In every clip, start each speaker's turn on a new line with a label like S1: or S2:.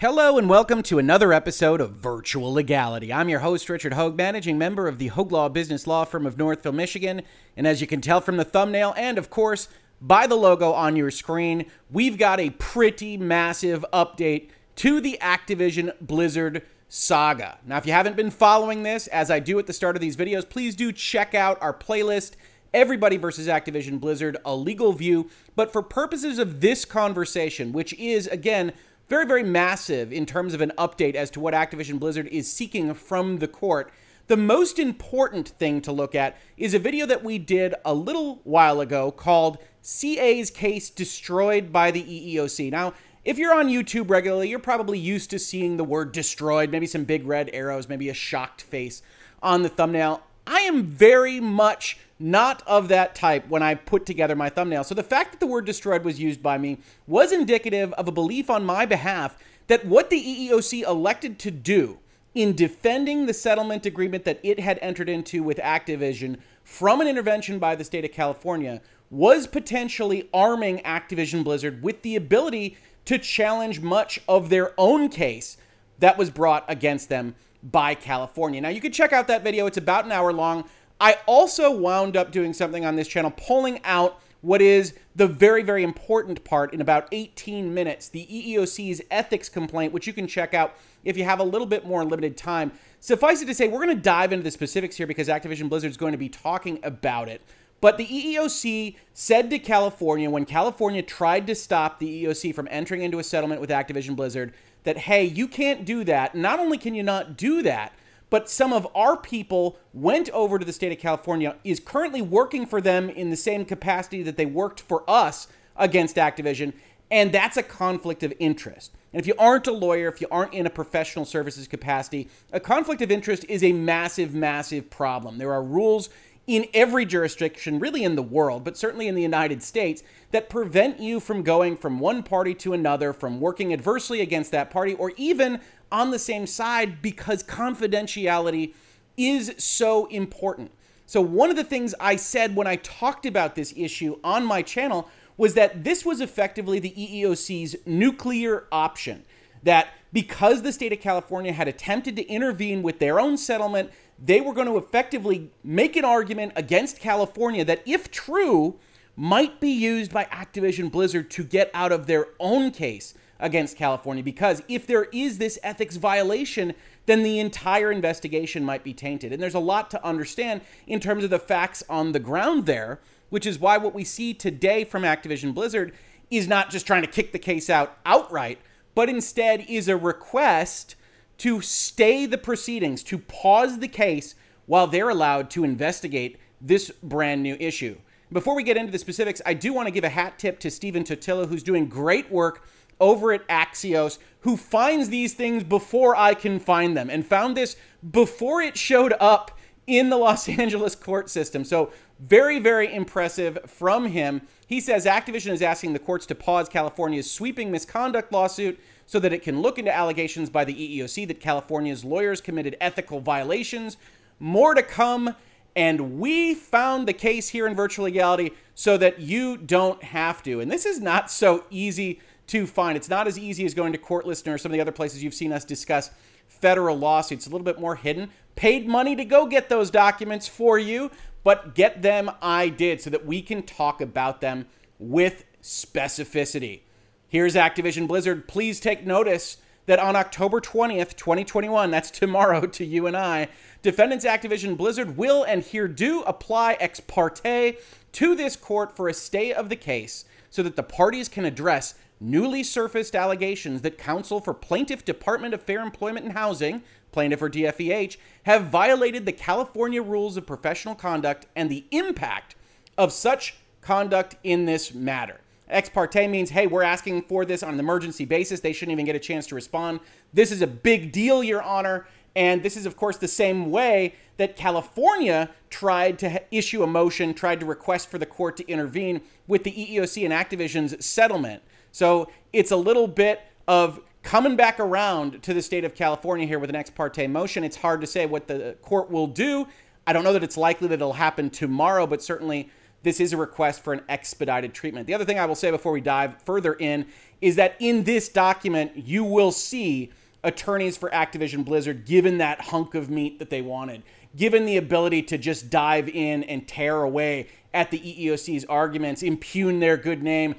S1: Hello and welcome to another episode of Virtual Legality. I'm your host, Richard Hoeg, managing member of the Hoeg Law Business Law Firm of Northville, Michigan. And as you can tell from the thumbnail and, of course, by the logo on your screen, we've got a pretty massive update to the Activision Blizzard saga. Now, if you haven't been following this, as I do at the start of these videos, please do check out our playlist, Everybody versus Activision Blizzard, a legal view. But for purposes of this conversation, which is, again, very, very massive in terms of an update as to what Activision Blizzard is seeking from the court. The most important thing to look at is a video that we did a little while ago called CA's Case Destroyed by the EEOC. Now, if you're on YouTube regularly, you're probably used to seeing the word destroyed, maybe some big red arrows, maybe a shocked face on the thumbnail. I am very much not of that type when I put together my thumbnail. So the fact that the word destroyed was used by me was indicative of a belief on my behalf that what the EEOC elected to do in defending the settlement agreement that it had entered into with Activision from an intervention by the state of California was potentially arming Activision Blizzard with the ability to challenge much of their own case that was brought against them by California. Now, you can check out that video, it's about an hour long. I also wound up doing something on this channel, pulling out what is the very, very important part in about 18 minutes the EEOC's ethics complaint, which you can check out if you have a little bit more limited time. Suffice it to say, we're going to dive into the specifics here because Activision Blizzard is going to be talking about it. But the EEOC said to California when California tried to stop the EEOC from entering into a settlement with Activision Blizzard that, hey, you can't do that. Not only can you not do that, but some of our people went over to the state of California, is currently working for them in the same capacity that they worked for us against Activision, and that's a conflict of interest. And if you aren't a lawyer, if you aren't in a professional services capacity, a conflict of interest is a massive, massive problem. There are rules in every jurisdiction, really in the world, but certainly in the United States, that prevent you from going from one party to another, from working adversely against that party, or even on the same side because confidentiality is so important. So, one of the things I said when I talked about this issue on my channel was that this was effectively the EEOC's nuclear option. That because the state of California had attempted to intervene with their own settlement, they were going to effectively make an argument against California that, if true, might be used by Activision Blizzard to get out of their own case against California because if there is this ethics violation, then the entire investigation might be tainted. And there's a lot to understand in terms of the facts on the ground there, which is why what we see today from Activision Blizzard is not just trying to kick the case out outright, but instead is a request to stay the proceedings, to pause the case while they're allowed to investigate this brand new issue. Before we get into the specifics, I do want to give a hat tip to Stephen Totilo, who's doing great work over at Axios who finds these things before I can find them and found this before it showed up in the Los Angeles court system. So, very, very impressive from him. He says Activision is asking the courts to pause California's sweeping misconduct lawsuit so that it can look into allegations by the EEOC that California's lawyers committed ethical violations. More to come. And we found the case here in virtual legality so that you don't have to. And this is not so easy to find. It's not as easy as going to CourtListener or some of the other places you've seen us discuss federal lawsuits. A little bit more hidden. Paid money to go get those documents for you, but get them I did so that we can talk about them with specificity. Here's Activision Blizzard. Please take notice that on October 20th, 2021, that's tomorrow to you and I, defendants Activision Blizzard will and here do apply ex parte to this court for a stay of the case so that the parties can address newly surfaced allegations that counsel for Plaintiff Department of Fair Employment and Housing, plaintiff or DFEH, have violated the California rules of professional conduct and the impact of such conduct in this matter. Ex parte means, hey, we're asking for this on an emergency basis. They shouldn't even get a chance to respond. This is a big deal, Your Honor. And this is, of course, the same way that California tried to issue a motion, tried to request for the court to intervene with the EEOC and Activision's settlement. So it's a little bit of coming back around to the state of California here with an ex parte motion. It's hard to say what the court will do. I don't know that it's likely that it'll happen tomorrow, but certainly this is a request for an expedited treatment. The other thing I will say before we dive further in is that in this document, you will see attorneys for Activision Blizzard given that hunk of meat that they wanted, given the ability to just dive in and tear away at the EEOC's arguments, impugn their good name,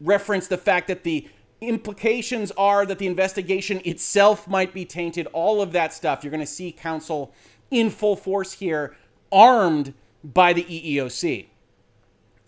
S1: reference the fact that the implications are that the investigation itself might be tainted, all of that stuff. You're going to see counsel in full force here, armed by the EEOC.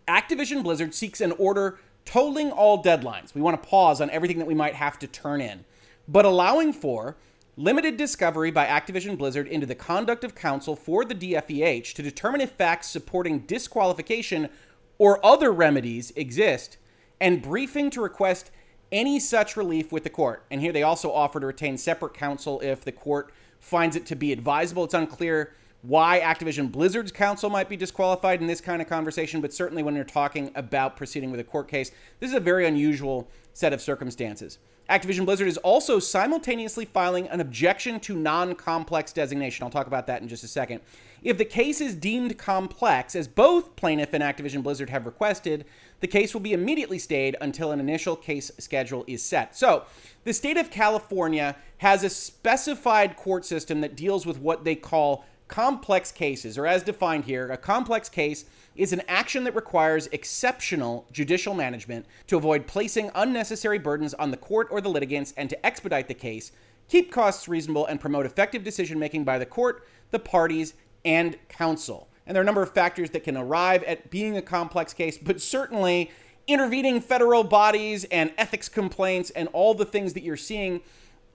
S1: Activision Blizzard seeks an order tolling all deadlines. We want to pause on everything that we might have to turn in, but allowing for limited discovery by Activision Blizzard into the conduct of counsel for the DFEH to determine if facts supporting disqualification or other remedies exist, and briefing to request any such relief with the court. And here they also offer to retain separate counsel if the court finds it to be advisable. It's unclear why Activision Blizzard's counsel might be disqualified in this kind of conversation, but certainly when you're talking about proceeding with a court case, this is a very unusual set of circumstances. Activision Blizzard is also simultaneously filing an objection to non complex designation. I'll talk about that in just a second. If the case is deemed complex, as both plaintiff and Activision Blizzard have requested, the case will be immediately stayed until an initial case schedule is set. So, the state of California has a specified court system that deals with what they call complex cases, or as defined here, a complex case is an action that requires exceptional judicial management to avoid placing unnecessary burdens on the court or the litigants and to expedite the case, keep costs reasonable, and promote effective decision making by the court, the parties, and counsel. And there are a number of factors that can arrive at being a complex case, but certainly intervening federal bodies and ethics complaints and all the things that you're seeing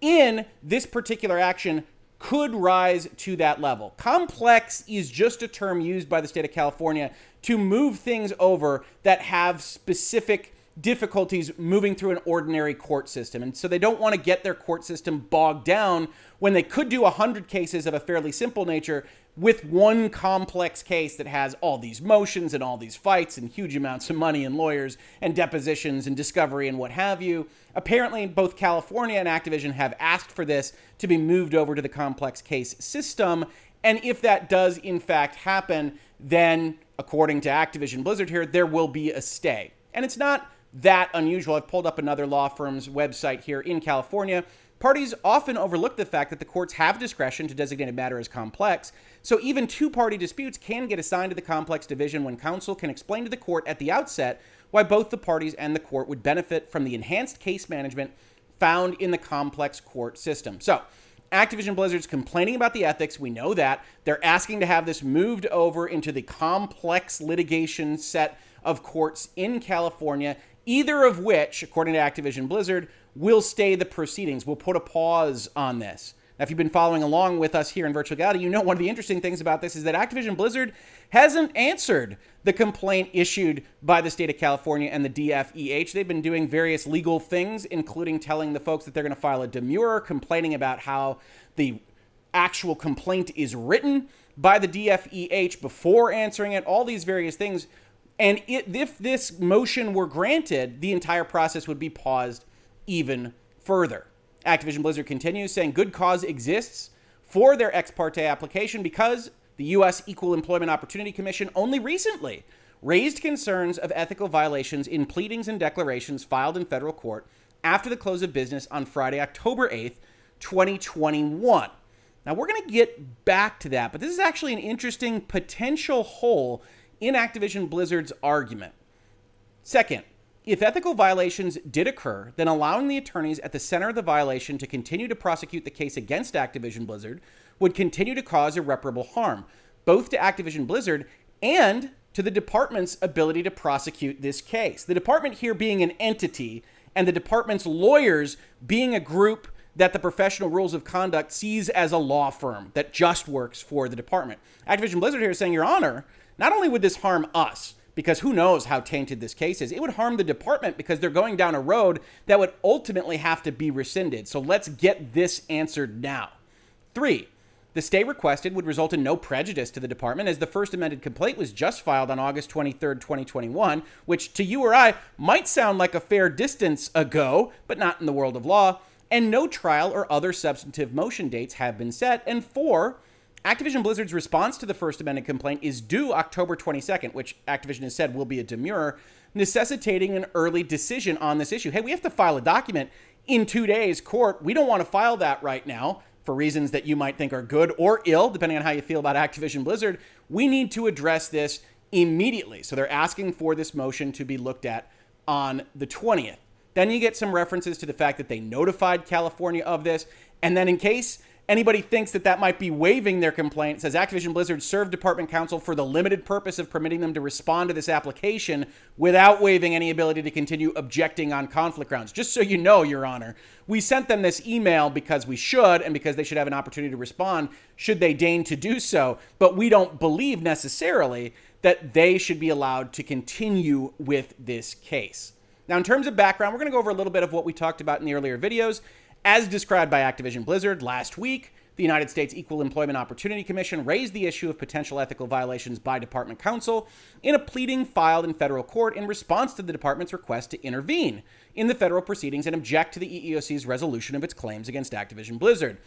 S1: in this particular action could rise to that level. Complex is just a term used by the state of California to move things over that have specific difficulties moving through an ordinary court system. And so they don't want to get their court system bogged down when they could do 100 cases of a fairly simple nature with one complex case that has all these motions and all these fights and huge amounts of money and lawyers and depositions and discovery and what have you. Apparently, both California and Activision have asked for this to be moved over to the complex case system. And if that does in fact happen, then according to Activision Blizzard here, there will be a stay. And it's not that unusual. I've pulled up another law firm's website here in California Parties often overlook the fact that the courts have discretion to designate a matter as complex, so even two party disputes can get assigned to the complex division when counsel can explain to the court at the outset why both the parties and the court would benefit from the enhanced case management found in the complex court system. So, Activision Blizzard's complaining about the ethics. We know that. They're asking to have this moved over into the complex litigation set of courts in California, either of which, according to Activision Blizzard, will stay the proceedings. We'll put a pause on this. Now, if you've been following along with us here in Virtual Legality, you know one of the interesting things about this is that Activision Blizzard hasn't answered the complaint issued by the state of California and the DFEH. They've been doing various legal things, including telling the folks that they're going to file a demurrer, complaining about how the actual complaint is written by the DFEH before answering it, all these various things. And it, if this motion were granted, the entire process would be paused even further. Activision Blizzard continues saying good cause exists for their ex parte application because the U.S. Equal Employment Opportunity Commission only recently raised concerns of ethical violations in pleadings and declarations filed in federal court after the close of business on Friday, October 8th, 2021. Now, we're going to get back to that, but this is actually an interesting potential hole in Activision Blizzard's argument. Second, if ethical violations did occur, then allowing the attorneys at the center of the violation to continue to prosecute the case against Activision Blizzard would continue to cause irreparable harm, both to Activision Blizzard and to the department's ability to prosecute this case. The department here being an entity, and the department's lawyers being a group that the professional rules of conduct sees as a law firm that just works for the department. Activision Blizzard here is saying, Your Honor, not only would this harm us, because who knows how tainted this case is. It would harm the department because they're going down a road that would ultimately have to be rescinded. So let's get this answered now. Three, the stay requested would result in no prejudice to the department as the first amended complaint was just filed on August 23rd, 2021, which to you or I might sound like a fair distance ago, but not in the world of law. And no trial or other substantive motion dates have been set. And four, Activision Blizzard's response to the First Amendment complaint is due October 22nd, which Activision has said will be a demurrer, necessitating an early decision on this issue. Hey, we have to file a document in two days, court. We don't want to file that right now for reasons that you might think are good or ill, depending on how you feel about Activision Blizzard. We need to address this immediately. So they're asking for this motion to be looked at on the 20th. Then you get some references to the fact that they notified California of this. And then, in case anybody thinks that that might be waiving their complaint, says Activision Blizzard served department counsel for the limited purpose of permitting them to respond to this application without waiving any ability to continue objecting on conflict grounds. Just so you know, Your Honor, we sent them this email because we should and because they should have an opportunity to respond should they deign to do so. But we don't believe necessarily that they should be allowed to continue with this case. Now, in terms of background, we're going to go over a little bit of what we talked about in the earlier videos. As described by Activision Blizzard last week, the United States Equal Employment Opportunity Commission raised the issue of potential ethical violations by department counsel in a pleading filed in federal court in response to the department's request to intervene in the federal proceedings and object to the EEOC's resolution of its claims against Activision Blizzard.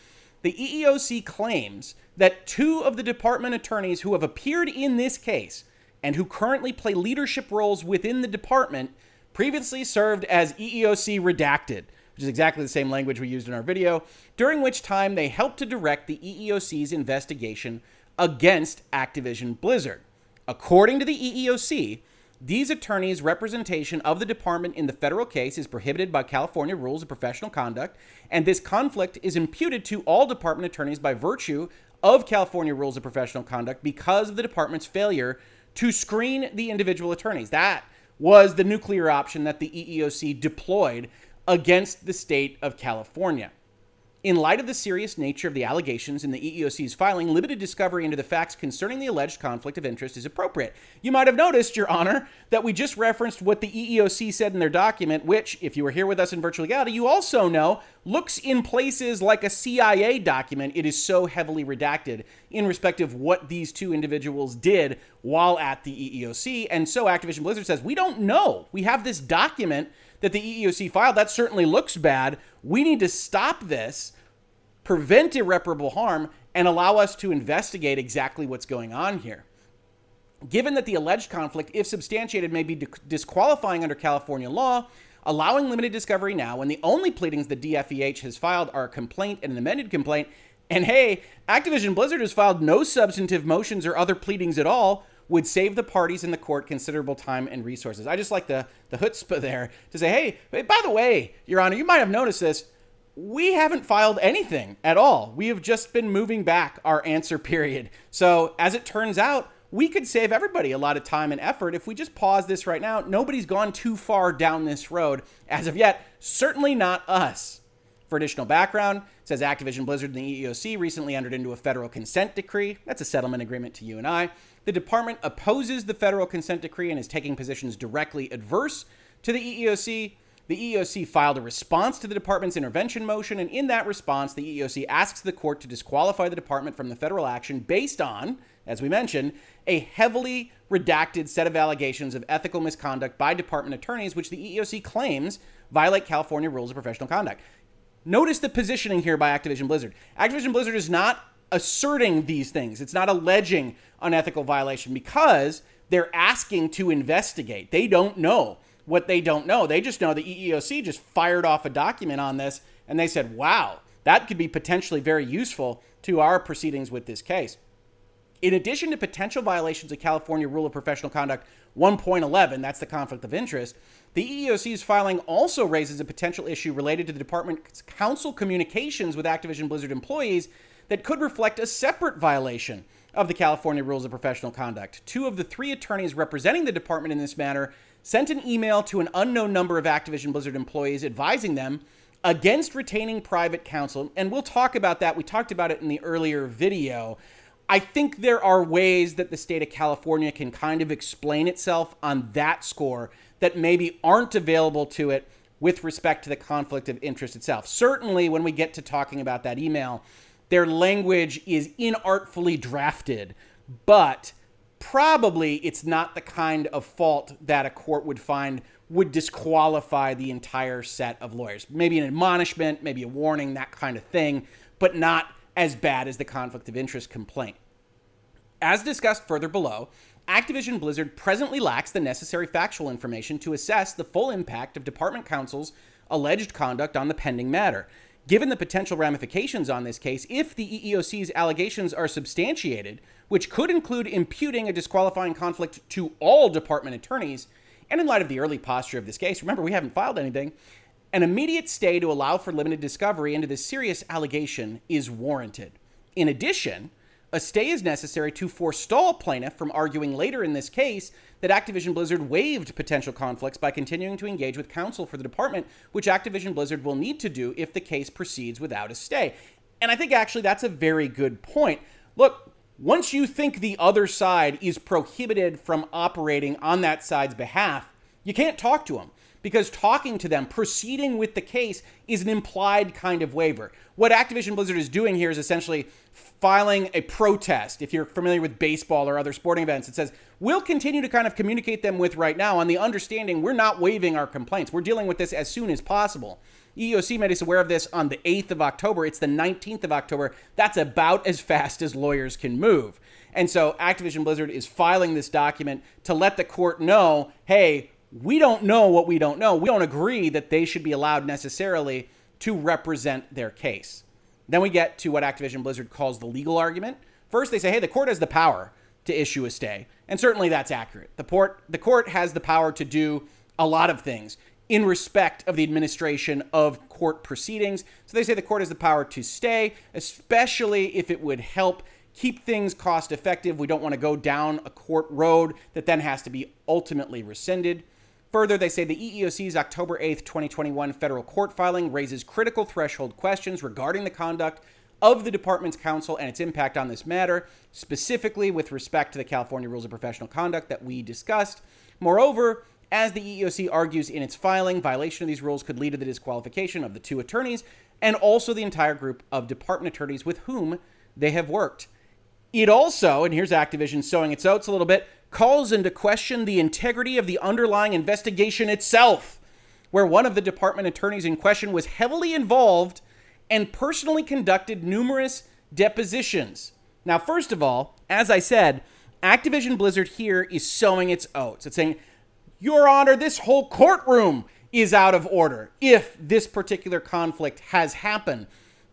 S1: The EEOC claims that two of the department attorneys who have appeared in this case and who currently play leadership roles within the department previously served as EEOC redacted which is exactly the same language we used in our video, during which time they helped to direct the EEOC's investigation against Activision Blizzard. According to the EEOC, these attorneys' representation of the department in the federal case is prohibited by California rules of professional conduct, and this conflict is imputed to all department attorneys by virtue of California rules of professional conduct because of the department's failure to screen the individual attorneys. That was the nuclear option that the EEOC deployed against the state of California. In light of the serious nature of the allegations in the EEOC's filing, limited discovery into the facts concerning the alleged conflict of interest is appropriate. You might have noticed, Your Honor, that we just referenced what the EEOC said in their document, which, if you were here with us in virtual legality, you also know looks in places like a CIA document. It is so heavily redacted in respect of what these two individuals did while at the EEOC. And so Activision Blizzard says, We don't know. We have this document that the EEOC filed, that certainly looks bad. We need to stop this, prevent irreparable harm, and allow us to investigate exactly what's going on here. Given that the alleged conflict, if substantiated, may be disqualifying under California law, allowing limited discovery now when the only pleadings the DFEH has filed are a complaint and an amended complaint, and hey, Activision Blizzard has filed no substantive motions or other pleadings at all, would save the parties in the court considerable time and resources. I just like the, the chutzpah there to say, hey, by the way, Your Honor, you might have noticed this. We haven't filed anything at all. We have just been moving back our answer period. So, as it turns out, we could save everybody a lot of time and effort if we just pause this right now. Nobody's gone too far down this road as of yet, certainly not us. For additional background, says Activision Blizzard and the EEOC recently entered into a federal consent decree. That's a settlement agreement to you and I the department opposes the federal consent decree and is taking positions directly adverse to the EEOC. The EEOC filed a response to the department's intervention motion, and in that response, the EEOC asks the court to disqualify the department from the federal action based on, as we mentioned, a heavily redacted set of allegations of ethical misconduct by department attorneys, which the EEOC claims violate California rules of professional conduct. Notice the positioning here by Activision Blizzard. Activision Blizzard is not asserting these things. It's not alleging unethical violation because they're asking to investigate. They don't know what they don't know. They just know the EEOC just fired off a document on this and they said, wow, that could be potentially very useful to our proceedings with this case. In addition to potential violations of California Rule of Professional Conduct 1.11, that's the conflict of interest, the EEOC's filing also raises a potential issue related to the department's counsel communications with Activision Blizzard employees that could reflect a separate violation of the California Rules of Professional Conduct. Two of the three attorneys representing the department in this matter sent an email to an unknown number of Activision Blizzard employees advising them against retaining private counsel. And we'll talk about that. We talked about it in the earlier video. I think there are ways that the state of California can kind of explain itself on that score that maybe aren't available to it with respect to the conflict of interest itself. Certainly, when we get to talking about that email, their language is inartfully drafted, but probably it's not the kind of fault that a court would find would disqualify the entire set of lawyers. Maybe an admonishment, maybe a warning, that kind of thing, but not as bad as the conflict of interest complaint. As discussed further below, Activision Blizzard presently lacks the necessary factual information to assess the full impact of department counsel's alleged conduct on the pending matter. Given the potential ramifications on this case, if the EEOC's allegations are substantiated, which could include imputing a disqualifying conflict to all department attorneys, and in light of the early posture of this case, remember we haven't filed anything, an immediate stay to allow for limited discovery into this serious allegation is warranted. In addition, a stay is necessary to forestall plaintiff from arguing later in this case that Activision Blizzard waived potential conflicts by continuing to engage with counsel for the department, which Activision Blizzard will need to do if the case proceeds without a stay. And I think actually that's a very good point. Look, once you think the other side is prohibited from operating on that side's behalf, you can't talk to them because talking to them, proceeding with the case, is an implied kind of waiver. What Activision Blizzard is doing here is essentially filing a protest. If you're familiar with baseball or other sporting events, it says, we'll continue to kind of communicate them with right now on the understanding we're not waiving our complaints. We're dealing with this as soon as possible. EEOC made us aware of this on the 8th of October. It's the 19th of October. That's about as fast as lawyers can move. And so Activision Blizzard is filing this document to let the court know hey, we don't know what we don't know. We don't agree that they should be allowed necessarily to represent their case. Then we get to what Activision Blizzard calls the legal argument. First, they say, hey, the court has the power to issue a stay. And certainly that's accurate. The, port, the court has the power to do a lot of things in respect of the administration of court proceedings. So they say the court has the power to stay, especially if it would help keep things cost effective. We don't want to go down a court road that then has to be ultimately rescinded. Further, they say the EEOC's October 8th, 2021 federal court filing raises critical threshold questions regarding the conduct of the department's counsel and its impact on this matter, specifically with respect to the California Rules of Professional Conduct that we discussed. Moreover, as the EEOC argues in its filing, violation of these rules could lead to the disqualification of the two attorneys and also the entire group of department attorneys with whom they have worked. It also, and here's Activision sowing its oats a little bit, calls into question the integrity of the underlying investigation itself, where one of the department attorneys in question was heavily involved and personally conducted numerous depositions. Now, first of all, as I said, Activision Blizzard here is sowing its oats. It's saying, Your Honor, this whole courtroom is out of order if this particular conflict has happened.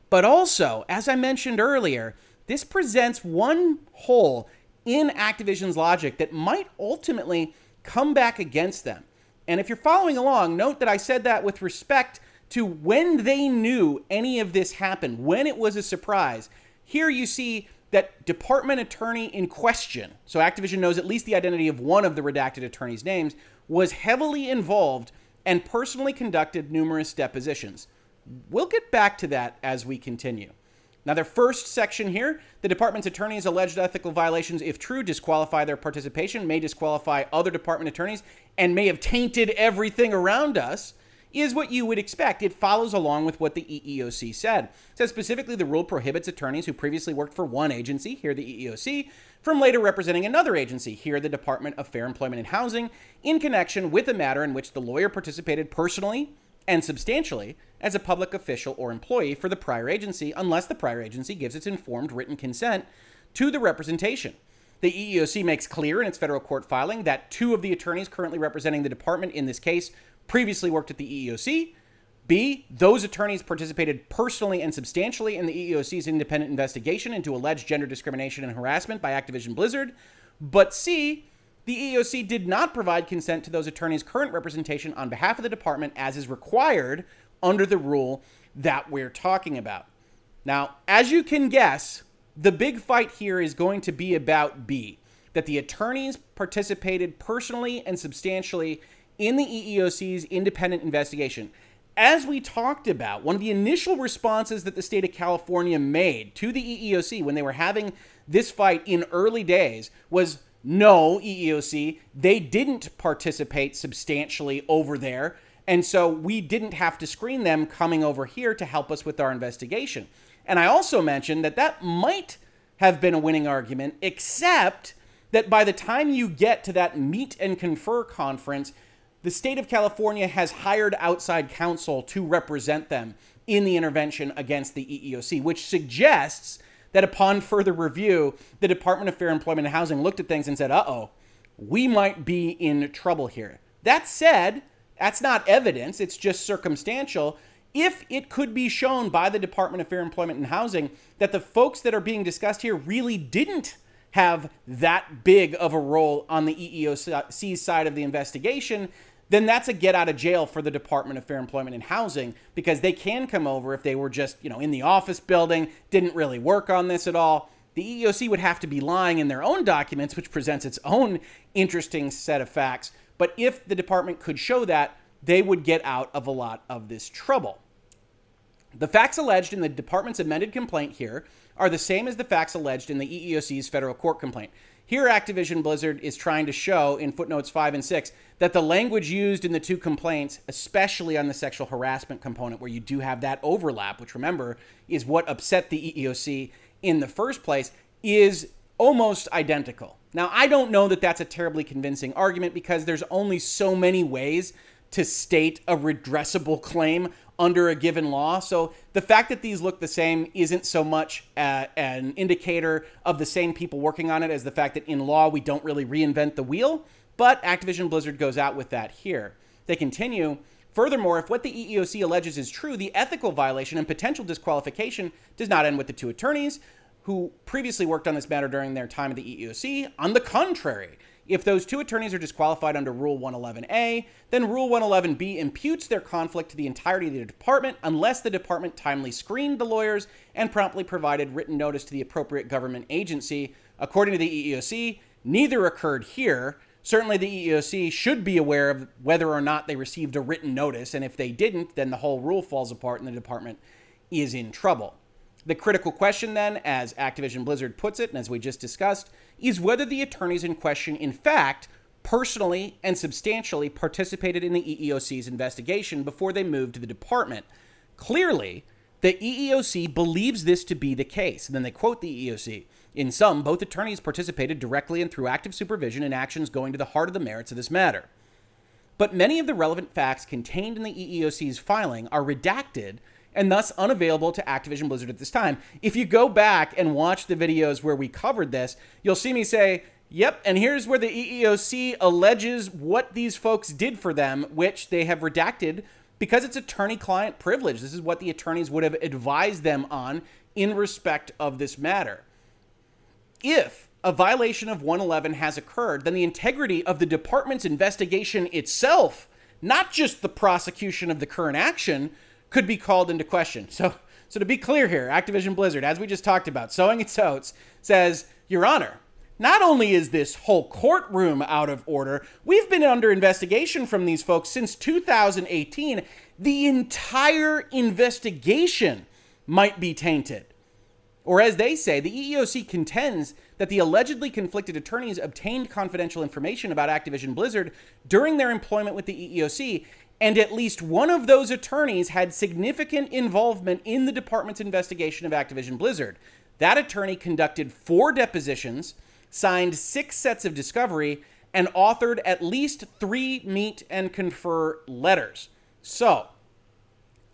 S1: But also, as I mentioned earlier, this presents one hole in Activision's logic that might ultimately come back against them. And if you're following along, note that I said that with respect to when they knew any of this happened, when it was a surprise. Here you see that department attorney in question, so Activision knows at least the identity of one of the redacted attorneys' names, was heavily involved and personally conducted numerous depositions. We'll get back to that as we continue. Now, their first section here the department's attorneys' alleged ethical violations, if true, disqualify their participation, may disqualify other department attorneys, and may have tainted everything around us, is what you would expect. It follows along with what the EEOC said. It says specifically the rule prohibits attorneys who previously worked for one agency, here the EEOC, from later representing another agency, here the Department of Fair Employment and Housing, in connection with a matter in which the lawyer participated personally and substantially as a public official or employee for the prior agency unless the prior agency gives its informed written consent to the representation. The EEOC makes clear in its federal court filing that two of the attorneys currently representing the department in this case previously worked at the EEOC. B, those attorneys participated personally and substantially in the EEOC's independent investigation into alleged gender discrimination and harassment by Activision Blizzard. But C, the EEOC did not provide consent to those attorneys' current representation on behalf of the department as is required under the rule that we're talking about. Now, as you can guess, the big fight here is going to be about B that the attorneys participated personally and substantially in the EEOC's independent investigation. As we talked about, one of the initial responses that the state of California made to the EEOC when they were having this fight in early days was no, EEOC, they didn't participate substantially over there. And so we didn't have to screen them coming over here to help us with our investigation. And I also mentioned that that might have been a winning argument, except that by the time you get to that meet and confer conference, the state of California has hired outside counsel to represent them in the intervention against the EEOC, which suggests that upon further review, the Department of Fair Employment and Housing looked at things and said, uh oh, we might be in trouble here. That said, that's not evidence, it's just circumstantial. If it could be shown by the Department of Fair Employment and Housing that the folks that are being discussed here really didn't have that big of a role on the EEOC side of the investigation, then that's a get out of jail for the Department of Fair Employment and Housing because they can come over if they were just, you know, in the office building, didn't really work on this at all. The EEOC would have to be lying in their own documents, which presents its own interesting set of facts. But if the department could show that, they would get out of a lot of this trouble. The facts alleged in the department's amended complaint here are the same as the facts alleged in the EEOC's federal court complaint. Here, Activision Blizzard is trying to show in footnotes 5 and 6 that the language used in the two complaints, especially on the sexual harassment component, where you do have that overlap, which remember is what upset the EEOC in the first place, is almost identical. Now, I don't know that that's a terribly convincing argument because there's only so many ways to state a redressable claim under a given law. So the fact that these look the same isn't so much uh, an indicator of the same people working on it as the fact that in law we don't really reinvent the wheel. But Activision Blizzard goes out with that here. They continue. Furthermore, if what the EEOC alleges is true, the ethical violation and potential disqualification does not end with the two attorneys who previously worked on this matter during their time at the EEOC. On the contrary, if those two attorneys are disqualified under Rule 111A, then Rule 111B imputes their conflict to the entirety of the department unless the department timely screened the lawyers and promptly provided written notice to the appropriate government agency. According to the EEOC, neither occurred here. Certainly, the EEOC should be aware of whether or not they received a written notice, and if they didn't, then the whole rule falls apart and the department is in trouble. The critical question, then, as Activision Blizzard puts it, and as we just discussed, is whether the attorneys in question, in fact, personally and substantially participated in the EEOC's investigation before they moved to the department. Clearly, the EEOC believes this to be the case. And then they quote the EEOC. In sum, both attorneys participated directly and through active supervision in actions going to the heart of the merits of this matter. But many of the relevant facts contained in the EEOC's filing are redacted and thus unavailable to Activision Blizzard at this time. If you go back and watch the videos where we covered this, you'll see me say, Yep, and here's where the EEOC alleges what these folks did for them, which they have redacted because it's attorney client privilege. This is what the attorneys would have advised them on in respect of this matter. If a violation of 111 has occurred, then the integrity of the department's investigation itself, not just the prosecution of the current action, could be called into question. So, so to be clear here, Activision Blizzard, as we just talked about, sowing its oats, says, Your Honor, not only is this whole courtroom out of order, we've been under investigation from these folks since 2018. The entire investigation might be tainted. Or as they say, the EEOC contends that the allegedly conflicted attorneys obtained confidential information about Activision Blizzard during their employment with the EEOC and at least one of those attorneys had significant involvement in the department's investigation of Activision Blizzard. That attorney conducted four depositions, signed six sets of discovery, and authored at least three meet and confer letters. So,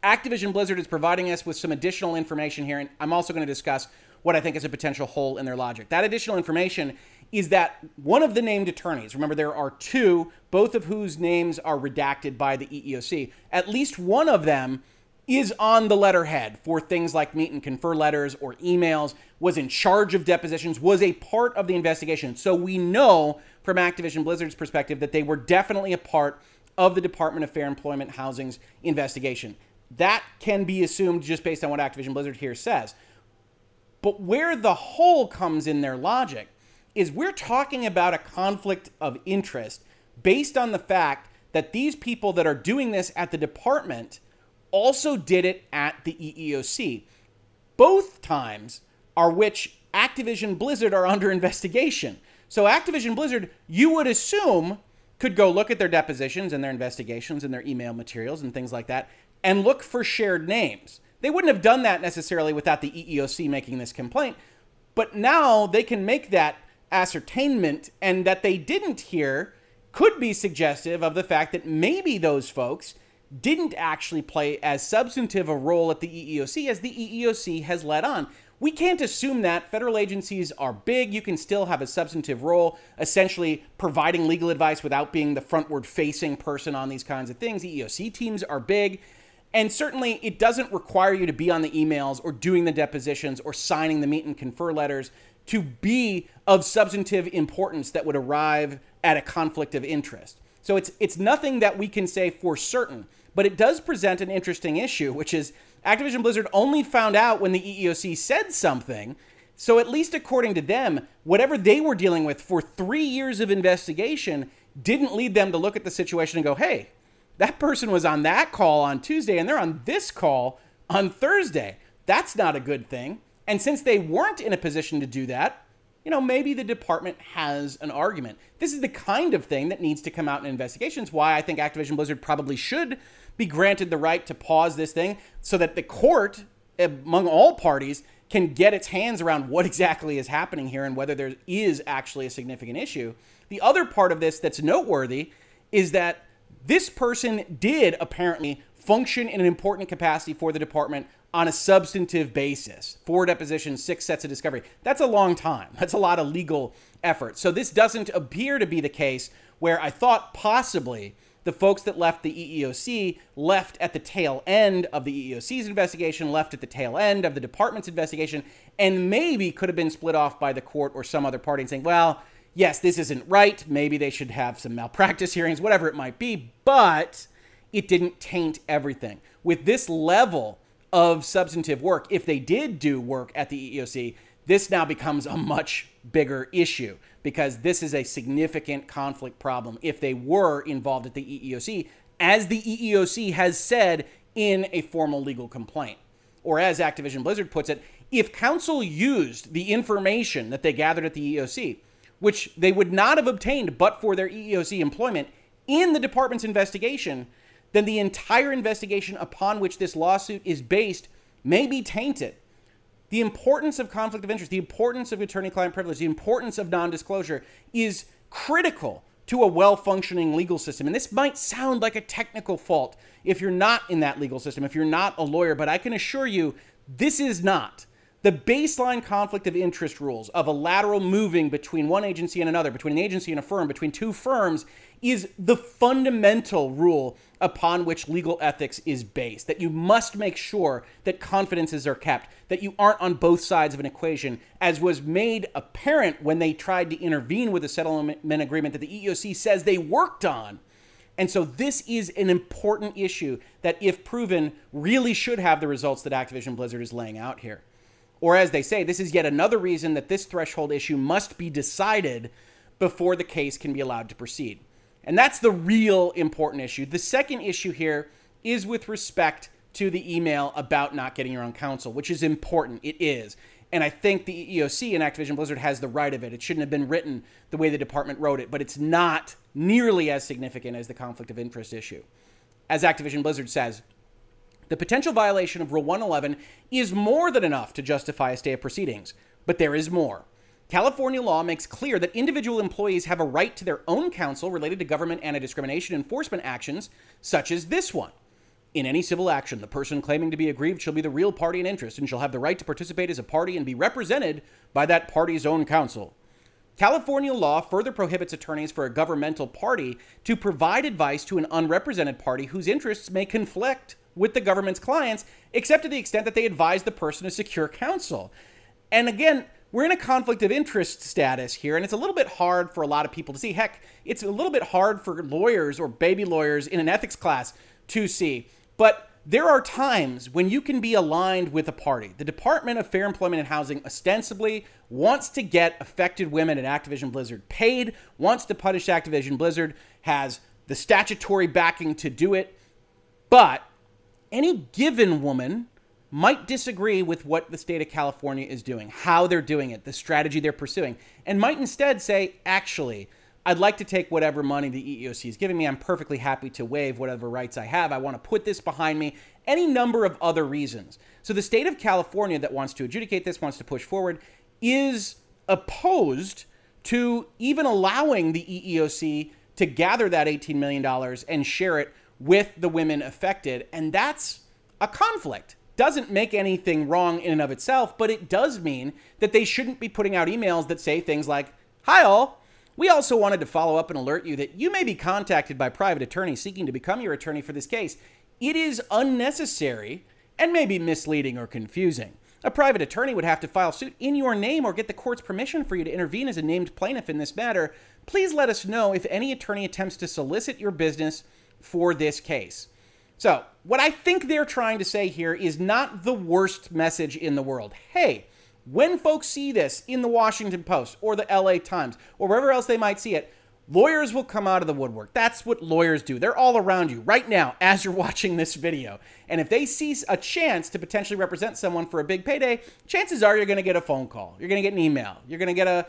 S1: Activision Blizzard is providing us with some additional information here, and I'm also going to discuss what I think is a potential hole in their logic. That additional information is that one of the named attorneys, remember there are two, both of whose names are redacted by the EEOC, at least one of them is on the letterhead for things like meet and confer letters or emails, was in charge of depositions, was a part of the investigation. So we know from Activision Blizzard's perspective that they were definitely a part of the Department of Fair Employment Housing's investigation. That can be assumed just based on what Activision Blizzard here says. But where the hole comes in their logic is we're talking about a conflict of interest based on the fact that these people that are doing this at the department also did it at the EEOC. Both times are which Activision Blizzard are under investigation. So Activision Blizzard, you would assume, could go look at their depositions and their investigations and their email materials and things like that and look for shared names. They wouldn't have done that necessarily without the EEOC making this complaint, but now they can make that ascertainment and that they didn't hear could be suggestive of the fact that maybe those folks didn't actually play as substantive a role at the EEOC as the EEOC has led on. We can't assume that federal agencies are big. You can still have a substantive role, essentially providing legal advice without being the frontward facing person on these kinds of things. EEOC teams are big. And certainly, it doesn't require you to be on the emails or doing the depositions or signing the meet and confer letters to be of substantive importance that would arrive at a conflict of interest. So it's it's nothing that we can say for certain, but it does present an interesting issue, which is Activision Blizzard only found out when the EEOC said something. So at least according to them, whatever they were dealing with for 3 years of investigation didn't lead them to look at the situation and go, "Hey, that person was on that call on Tuesday and they're on this call on Thursday. That's not a good thing." And since they weren't in a position to do that, you know, maybe the department has an argument. This is the kind of thing that needs to come out in investigations. Why I think Activision Blizzard probably should be granted the right to pause this thing so that the court, among all parties, can get its hands around what exactly is happening here and whether there is actually a significant issue. The other part of this that's noteworthy is that this person did apparently function in an important capacity for the department on a substantive basis. Four depositions, six sets of discovery. That's a long time. That's a lot of legal effort. So this doesn't appear to be the case where I thought possibly the folks that left the EEOC left at the tail end of the EEOC's investigation, left at the tail end of the department's investigation, and maybe could have been split off by the court or some other party and saying, well, yes, this isn't right. Maybe they should have some malpractice hearings, whatever it might be, but it didn't taint everything. With this level of substantive work, if they did do work at the EEOC, this now becomes a much bigger issue because this is a significant conflict problem if they were involved at the EEOC, as the EEOC has said in a formal legal complaint. Or as Activision Blizzard puts it, if counsel used the information that they gathered at the EEOC, which they would not have obtained but for their EEOC employment in the department's investigation, then the entire investigation upon which this lawsuit is based may be tainted. The importance of conflict of interest, the importance of attorney client privilege, the importance of non disclosure is critical to a well functioning legal system. And this might sound like a technical fault if you're not in that legal system, if you're not a lawyer, but I can assure you this is not. The baseline conflict of interest rules of a lateral moving between one agency and another, between an agency and a firm, between two firms, is the fundamental rule upon which legal ethics is based. That you must make sure that confidences are kept, that you aren't on both sides of an equation, as was made apparent when they tried to intervene with a settlement agreement that the EEOC says they worked on. And so this is an important issue that, if proven, really should have the results that Activision Blizzard is laying out here. Or as they say, this is yet another reason that this threshold issue must be decided before the case can be allowed to proceed. And that's the real important issue. The second issue here is with respect to the email about not getting your own counsel, which is important. It is. And I think the EEOC and Activision Blizzard has the right of it. It shouldn't have been written the way the department wrote it, but it's not nearly as significant as the conflict of interest issue. As Activision Blizzard says, the potential violation of Rule 111 is more than enough to justify a stay of proceedings, but there is more. California law makes clear that individual employees have a right to their own counsel related to government anti discrimination enforcement actions, such as this one. In any civil action, the person claiming to be aggrieved shall be the real party in interest and shall have the right to participate as a party and be represented by that party's own counsel. California law further prohibits attorneys for a governmental party to provide advice to an unrepresented party whose interests may conflict with the government's clients, except to the extent that they advise the person to secure counsel. And again, we're in a conflict of interest status here, and it's a little bit hard for a lot of people to see. Heck, it's a little bit hard for lawyers or baby lawyers in an ethics class to see. But there are times when you can be aligned with a party. The Department of Fair Employment and Housing ostensibly wants to get affected women at Activision Blizzard paid, wants to punish Activision Blizzard, has the statutory backing to do it. But any given woman might disagree with what the state of California is doing, how they're doing it, the strategy they're pursuing, and might instead say, actually, I'd like to take whatever money the EEOC is giving me. I'm perfectly happy to waive whatever rights I have. I want to put this behind me. Any number of other reasons. So the state of California that wants to adjudicate this, wants to push forward, is opposed to even allowing the EEOC to gather that $18 million and share it with the women affected. And that's a conflict. Doesn't make anything wrong in and of itself, but it does mean that they shouldn't be putting out emails that say things like, Hi, all. We also wanted to follow up and alert you that you may be contacted by private attorneys seeking to become your attorney for this case. It is unnecessary and may be misleading or confusing. A private attorney would have to file suit in your name or get the court's permission for you to intervene as a named plaintiff in this matter. Please let us know if any attorney attempts to solicit your business for this case. So, what I think they're trying to say here is not the worst message in the world. Hey, when folks see this in the Washington Post or the LA Times or wherever else they might see it, lawyers will come out of the woodwork. That's what lawyers do. They're all around you right now as you're watching this video. And if they see a chance to potentially represent someone for a big payday, chances are you're going to get a phone call, you're going to get an email, you're going to get a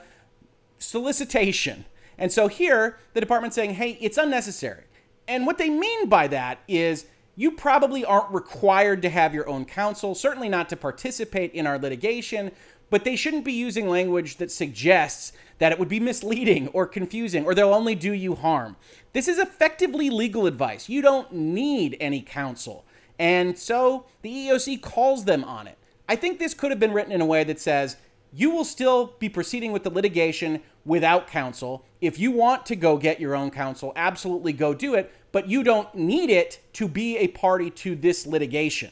S1: solicitation. And so here, the department's saying, hey, it's unnecessary. And what they mean by that is you probably aren't required to have your own counsel, certainly not to participate in our litigation, but they shouldn't be using language that suggests that it would be misleading or confusing or they'll only do you harm. This is effectively legal advice. You don't need any counsel. And so the EEOC calls them on it. I think this could have been written in a way that says you will still be proceeding with the litigation without counsel. If you want to go get your own counsel, absolutely go do it, but you don't need it to be a party to this litigation.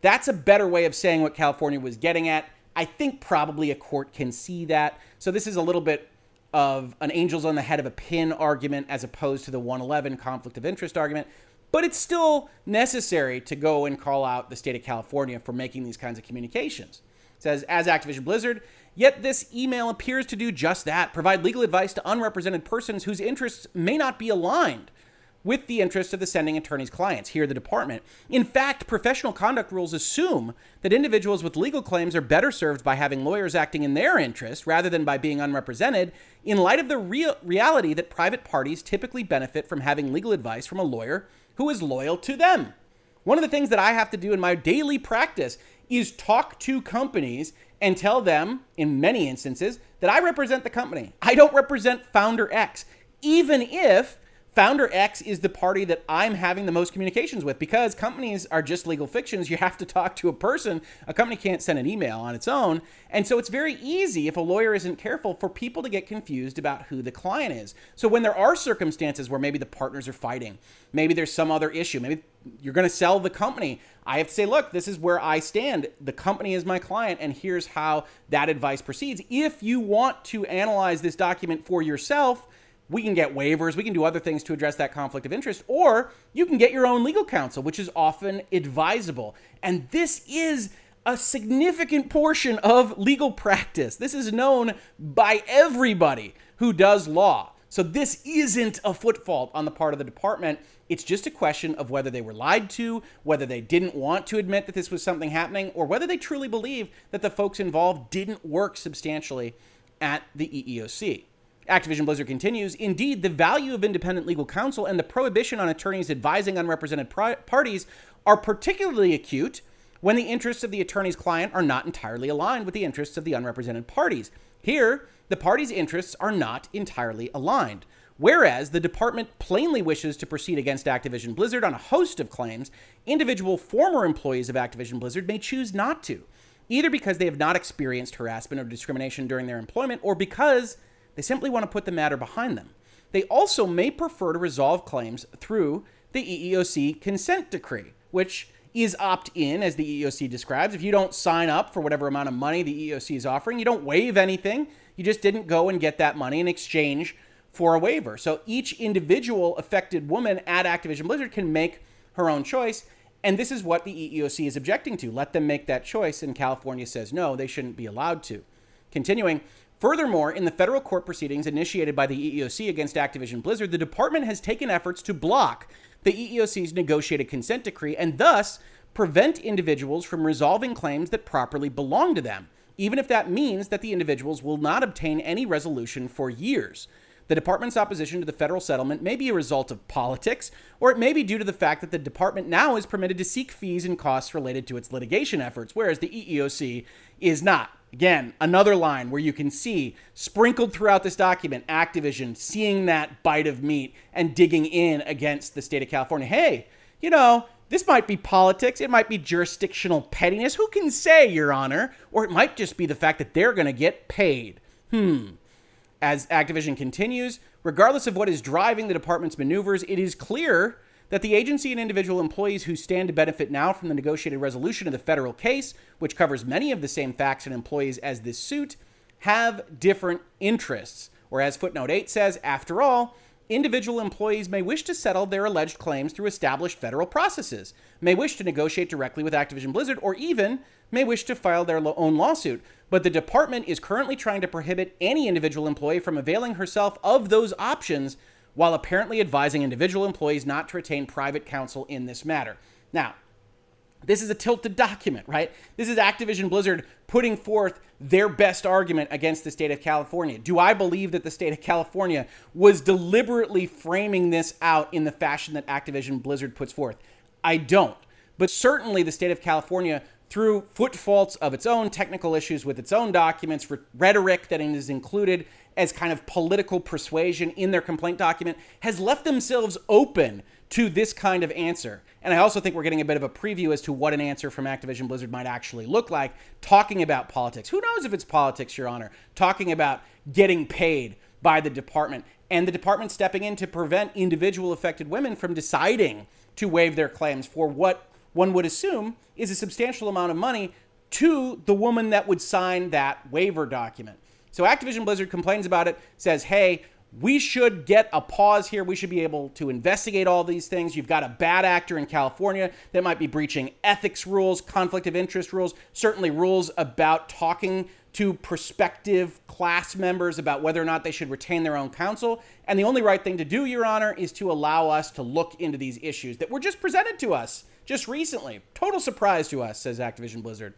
S1: That's a better way of saying what California was getting at. I think probably a court can see that. So this is a little bit of an angels on the head of a pin argument as opposed to the 111 conflict of interest argument. But it's still necessary to go and call out the state of California for making these kinds of communications. It says, as Activision Blizzard, yet this email appears to do just that provide legal advice to unrepresented persons whose interests may not be aligned with the interests of the sending attorney's clients, here the department. In fact, professional conduct rules assume that individuals with legal claims are better served by having lawyers acting in their interest rather than by being unrepresented, in light of the real reality that private parties typically benefit from having legal advice from a lawyer who is loyal to them. One of the things that I have to do in my daily practice is talk to companies and tell them, in many instances, that I represent the company. I don't represent founder X, even if Founder X is the party that I'm having the most communications with because companies are just legal fictions. You have to talk to a person. A company can't send an email on its own. And so it's very easy, if a lawyer isn't careful, for people to get confused about who the client is. So when there are circumstances where maybe the partners are fighting, maybe there's some other issue, maybe you're going to sell the company, I have to say, look, this is where I stand. The company is my client, and here's how that advice proceeds. If you want to analyze this document for yourself, we can get waivers, we can do other things to address that conflict of interest, or you can get your own legal counsel, which is often advisable. And this is a significant portion of legal practice. This is known by everybody who does law. So this isn't a foot fault on the part of the department. It's just a question of whether they were lied to, whether they didn't want to admit that this was something happening, or whether they truly believe that the folks involved didn't work substantially at the EEOC. Activision Blizzard continues Indeed, the value of independent legal counsel and the prohibition on attorneys advising unrepresented parties are particularly acute when the interests of the attorney's client are not entirely aligned with the interests of the unrepresented parties. Here, the parties' interests are not entirely aligned. Whereas the department plainly wishes to proceed against Activision Blizzard on a host of claims, individual former employees of Activision Blizzard may choose not to, either because they have not experienced harassment or discrimination during their employment or because they simply want to put the matter behind them. They also may prefer to resolve claims through the EEOC consent decree, which is opt in, as the EEOC describes. If you don't sign up for whatever amount of money the EEOC is offering, you don't waive anything. You just didn't go and get that money in exchange for a waiver. So each individual affected woman at Activision Blizzard can make her own choice. And this is what the EEOC is objecting to. Let them make that choice. And California says no, they shouldn't be allowed to. Continuing, Furthermore, in the federal court proceedings initiated by the EEOC against Activision Blizzard, the department has taken efforts to block the EEOC's negotiated consent decree and thus prevent individuals from resolving claims that properly belong to them, even if that means that the individuals will not obtain any resolution for years. The department's opposition to the federal settlement may be a result of politics, or it may be due to the fact that the department now is permitted to seek fees and costs related to its litigation efforts, whereas the EEOC is not. Again, another line where you can see sprinkled throughout this document Activision seeing that bite of meat and digging in against the state of California. Hey, you know, this might be politics, it might be jurisdictional pettiness. Who can say, Your Honor? Or it might just be the fact that they're going to get paid. Hmm. As Activision continues, regardless of what is driving the department's maneuvers, it is clear that the agency and individual employees who stand to benefit now from the negotiated resolution of the federal case, which covers many of the same facts and employees as this suit, have different interests. Or as footnote 8 says, after all, individual employees may wish to settle their alleged claims through established federal processes, may wish to negotiate directly with Activision Blizzard, or even may wish to file their own lawsuit. But the department is currently trying to prohibit any individual employee from availing herself of those options while apparently advising individual employees not to retain private counsel in this matter. Now, this is a tilted document, right? This is Activision Blizzard putting forth their best argument against the state of California. Do I believe that the state of California was deliberately framing this out in the fashion that Activision Blizzard puts forth? I don't. But certainly the state of California, through foot faults of its own, technical issues with its own documents, rhetoric that is included as kind of political persuasion in their complaint document, has left themselves open to this kind of answer. And I also think we're getting a bit of a preview as to what an answer from Activision Blizzard might actually look like, talking about politics. Who knows if it's politics, Your Honor? Talking about getting paid by the department and the department stepping in to prevent individual affected women from deciding to waive their claims for what one would assume is a substantial amount of money to the woman that would sign that waiver document. So Activision Blizzard complains about it, says, hey, we should get a pause here. We should be able to investigate all these things. You've got a bad actor in California that might be breaching ethics rules, conflict of interest rules, certainly rules about talking to prospective class members about whether or not they should retain their own counsel. And the only right thing to do, Your Honor, is to allow us to look into these issues that were just presented to us just recently. Total surprise to us, says Activision Blizzard.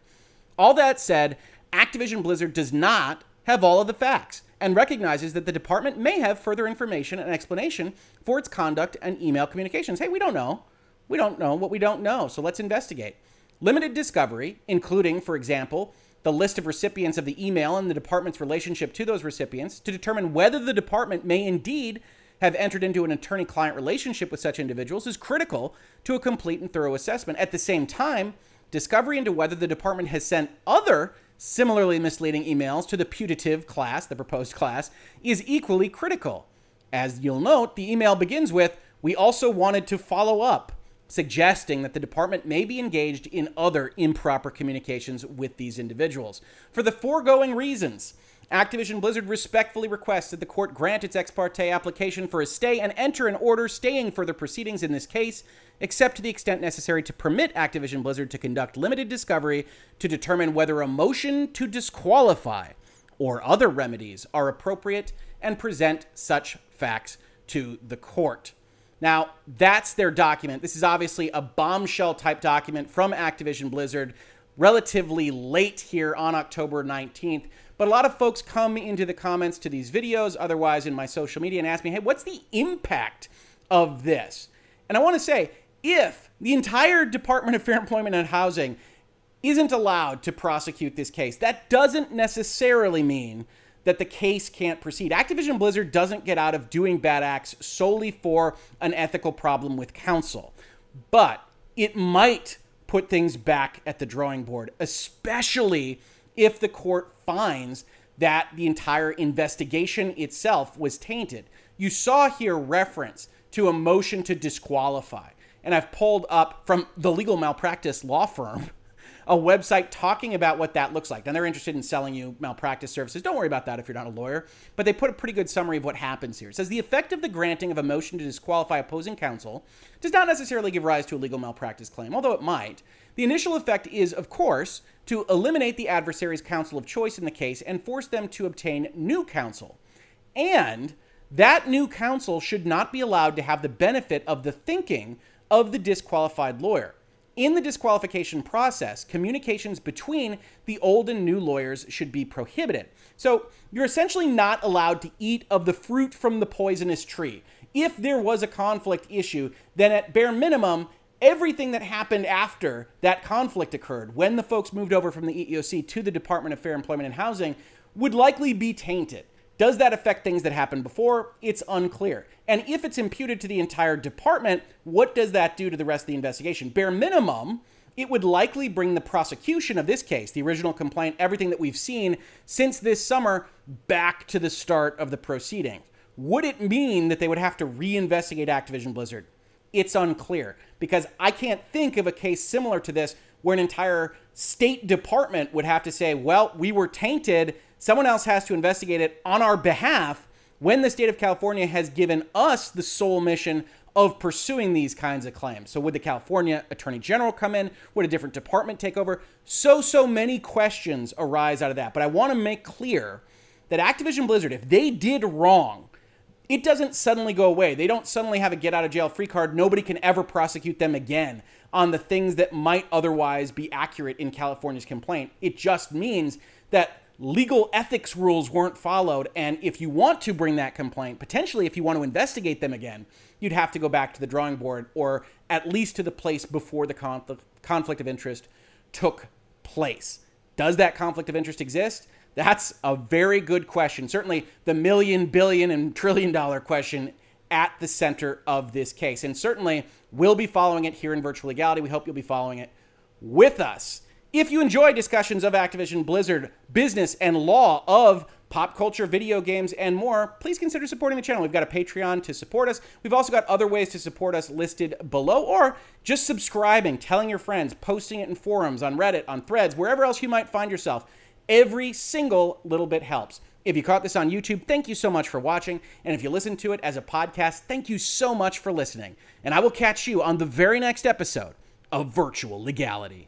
S1: All that said, Activision Blizzard does not have all of the facts and recognizes that the department may have further information and explanation for its conduct and email communications. Hey, we don't know. We don't know what we don't know, so let's investigate. Limited discovery, including, for example, the list of recipients of the email and the department's relationship to those recipients to determine whether the department may indeed have entered into an attorney client relationship with such individuals is critical to a complete and thorough assessment. At the same time, discovery into whether the department has sent other similarly misleading emails to the putative class, the proposed class, is equally critical. As you'll note, the email begins with, We also wanted to follow up, suggesting that the department may be engaged in other improper communications with these individuals. For the foregoing reasons, Activision Blizzard respectfully requests that the court grant its ex parte application for a stay and enter an order staying further proceedings in this case, except to the extent necessary to permit Activision Blizzard to conduct limited discovery to determine whether a motion to disqualify or other remedies are appropriate and present such facts to the court. Now, that's their document. This is obviously a bombshell type document from Activision Blizzard, relatively late here on October 19th. But a lot of folks come into the comments to these videos, otherwise in my social media, and ask me, hey, what's the impact of this? And I want to say, if the entire Department of Fair Employment and Housing isn't allowed to prosecute this case, that doesn't necessarily mean that the case can't proceed. Activision Blizzard doesn't get out of doing bad acts solely for an ethical problem with counsel, but it might put things back at the drawing board, especially if the court finds that the entire investigation itself was tainted. You saw here reference to a motion to disqualify. And I've pulled up from the legal malpractice law firm a website talking about what that looks like. And they're interested in selling you malpractice services. Don't worry about that if you're not a lawyer. But they put a pretty good summary of what happens here. It says the effect of the granting of a motion to disqualify opposing counsel does not necessarily give rise to a legal malpractice claim, although it might. The initial effect is, of course, to eliminate the adversary's counsel of choice in the case and force them to obtain new counsel. And that new counsel should not be allowed to have the benefit of the thinking of the disqualified lawyer. In the disqualification process, communications between the old and new lawyers should be prohibited. So you're essentially not allowed to eat of the fruit from the poisonous tree. If there was a conflict issue, then at bare minimum, everything that happened after that conflict occurred, when the folks moved over from the EEOC to the Department of Fair Employment and Housing, would likely be tainted. Does that affect things that happened before? It's unclear. And if it's imputed to the entire department, what does that do to the rest of the investigation? Bare minimum, it would likely bring the prosecution of this case, the original complaint, everything that we've seen since this summer, back to the start of the proceedings. Would it mean that they would have to reinvestigate Activision Blizzard? It's unclear because I can't think of a case similar to this where an entire State Department would have to say, well, we were tainted Someone else has to investigate it on our behalf when the state of California has given us the sole mission of pursuing these kinds of claims. So, would the California Attorney General come in? Would a different department take over? So, so many questions arise out of that. But I want to make clear that Activision Blizzard, if they did wrong, it doesn't suddenly go away. They don't suddenly have a get out of jail free card. Nobody can ever prosecute them again on the things that might otherwise be accurate in California's complaint. It just means that legal ethics rules weren't followed. And if you want to bring that complaint, potentially if you want to investigate them again, you'd have to go back to the drawing board or at least to the place before the conflict, conflict of interest took place. Does that conflict of interest exist? That's a very good question. Certainly the million, billion, and trillion dollar question at the center of this case. And certainly we'll be following it here in Virtual Legality. We hope you'll be following it with us. If you enjoy discussions of Activision Blizzard, business, and law of pop culture, video games, and more, please consider supporting the channel. We've got a Patreon to support us. We've also got other ways to support us listed below, or just subscribing, telling your friends, posting it in forums, on Reddit, on threads, wherever else you might find yourself. Every single little bit helps. If you caught this on YouTube, thank you so much for watching. And if you listen to it as a podcast, thank you so much for listening. And I will catch you on the very next episode of Virtual Legality.